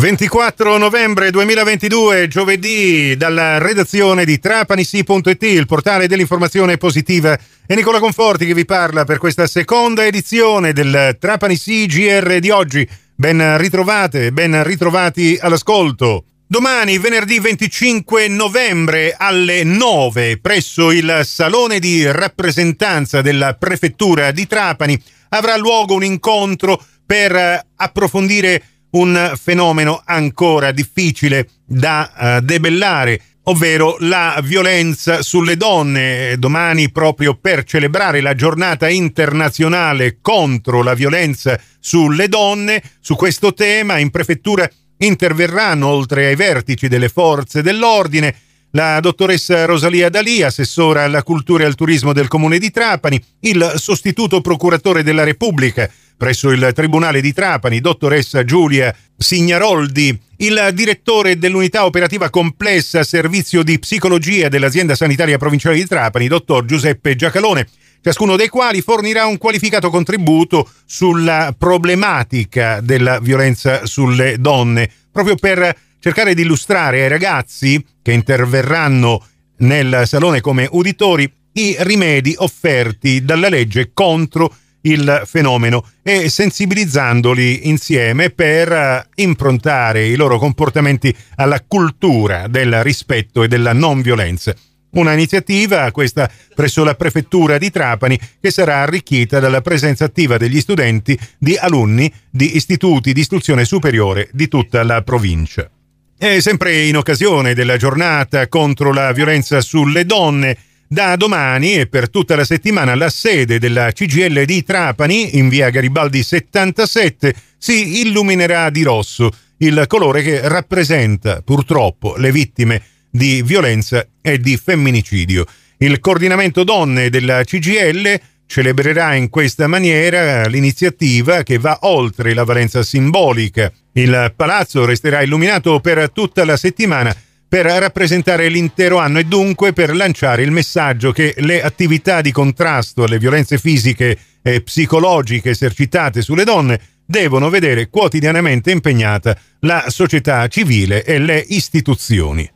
24 novembre 2022, giovedì, dalla redazione di trapanisi.it, il portale dell'informazione positiva. È Nicola Conforti che vi parla per questa seconda edizione del Trapanisi GR di oggi. Ben ritrovate, ben ritrovati all'ascolto. Domani, venerdì 25 novembre alle 9, presso il Salone di rappresentanza della Prefettura di Trapani, avrà luogo un incontro per approfondire un fenomeno ancora difficile da uh, debellare, ovvero la violenza sulle donne. Domani, proprio per celebrare la giornata internazionale contro la violenza sulle donne, su questo tema in prefettura interverranno, oltre ai vertici delle forze dell'ordine, la dottoressa Rosalia Dalì, assessora alla cultura e al turismo del comune di Trapani, il sostituto procuratore della Repubblica, presso il Tribunale di Trapani, dottoressa Giulia Signaroldi, il direttore dell'unità operativa complessa servizio di psicologia dell'azienda sanitaria provinciale di Trapani, dottor Giuseppe Giacalone, ciascuno dei quali fornirà un qualificato contributo sulla problematica della violenza sulle donne, proprio per cercare di illustrare ai ragazzi che interverranno nel salone come uditori i rimedi offerti dalla legge contro il fenomeno e sensibilizzandoli insieme per eh, improntare i loro comportamenti alla cultura del rispetto e della non violenza. Una iniziativa, questa presso la prefettura di Trapani, che sarà arricchita dalla presenza attiva degli studenti di alunni di istituti di istruzione superiore di tutta la provincia. E sempre in occasione della giornata contro la violenza sulle donne, da domani e per tutta la settimana la sede della CGL di Trapani, in via Garibaldi 77, si illuminerà di rosso, il colore che rappresenta purtroppo le vittime di violenza e di femminicidio. Il coordinamento donne della CGL celebrerà in questa maniera l'iniziativa che va oltre la valenza simbolica. Il palazzo resterà illuminato per tutta la settimana per rappresentare l'intero anno e dunque per lanciare il messaggio che le attività di contrasto alle violenze fisiche e psicologiche esercitate sulle donne devono vedere quotidianamente impegnata la società civile e le istituzioni.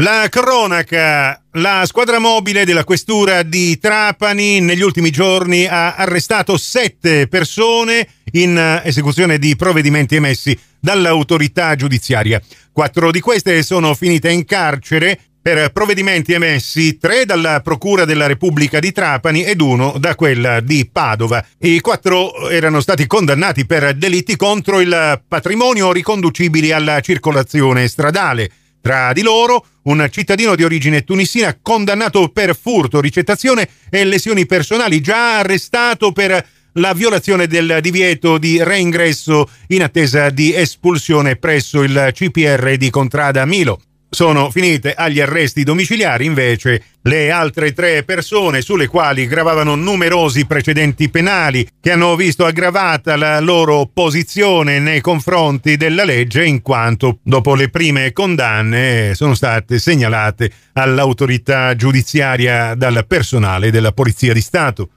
La cronaca. La squadra mobile della questura di Trapani negli ultimi giorni ha arrestato sette persone in esecuzione di provvedimenti emessi dall'autorità giudiziaria. Quattro di queste sono finite in carcere per provvedimenti emessi, tre dalla Procura della Repubblica di Trapani ed uno da quella di Padova. I quattro erano stati condannati per delitti contro il patrimonio riconducibili alla circolazione stradale. Tra di loro un cittadino di origine tunisina condannato per furto, ricettazione e lesioni personali, già arrestato per la violazione del divieto di reingresso in attesa di espulsione presso il CPR di Contrada Milo. Sono finite agli arresti domiciliari invece le altre tre persone sulle quali gravavano numerosi precedenti penali che hanno visto aggravata la loro posizione nei confronti della legge in quanto dopo le prime condanne sono state segnalate all'autorità giudiziaria dal personale della Polizia di Stato.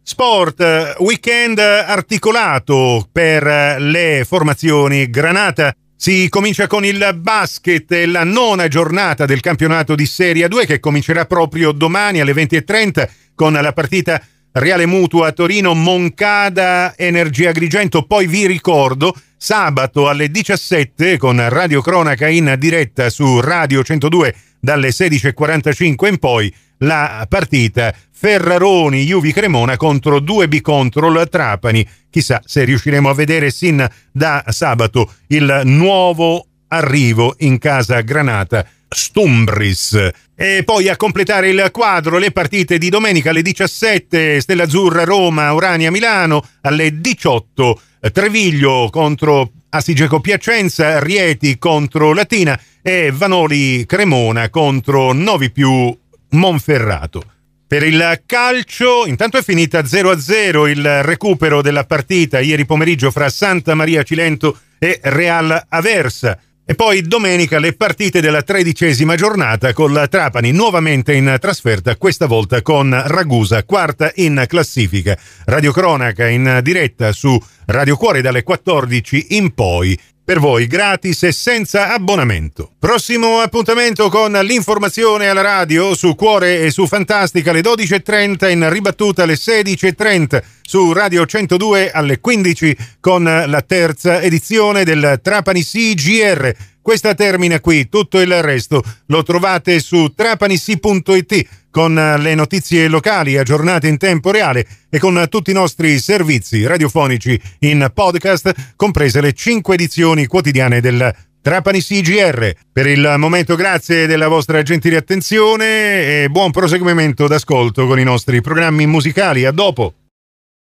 Sport, weekend articolato per le formazioni Granata si comincia con il basket, la nona giornata del campionato di Serie 2 che comincerà proprio domani alle 20.30 con la partita Reale Mutua Torino Moncada Energia Agrigento. Poi vi ricordo sabato alle 17 con Radio Cronaca in diretta su Radio 102 dalle 16.45 in poi la partita Ferraroni Juvi Cremona contro 2B Control Trapani. Chissà se riusciremo a vedere sin da sabato il nuovo arrivo in casa Granata. Stumbris. E poi a completare il quadro le partite di domenica alle 17 Stella Azzurra Roma, Urania Milano, alle 18 Treviglio contro Astigeco Piacenza, Rieti contro Latina e Vanoli Cremona contro Novi più Monferrato. Per il calcio, intanto è finita 0-0 il recupero della partita ieri pomeriggio fra Santa Maria Cilento e Real Aversa. E poi domenica le partite della tredicesima giornata con la Trapani nuovamente in trasferta, questa volta con Ragusa, quarta in classifica. Radio Cronaca in diretta su Radio Cuore dalle 14 in poi per voi gratis e senza abbonamento. Prossimo appuntamento con l'informazione alla radio su Cuore e su Fantastica alle 12.30 in ribattuta alle 16.30 su Radio 102 alle 15 con la terza edizione del Trapani CGR. Questa termina qui, tutto il resto lo trovate su trapanisi.it con le notizie locali aggiornate in tempo reale e con tutti i nostri servizi radiofonici in podcast, comprese le cinque edizioni quotidiane del Trapani CGR. Per il momento grazie della vostra gentile attenzione e buon proseguimento d'ascolto con i nostri programmi musicali. A dopo!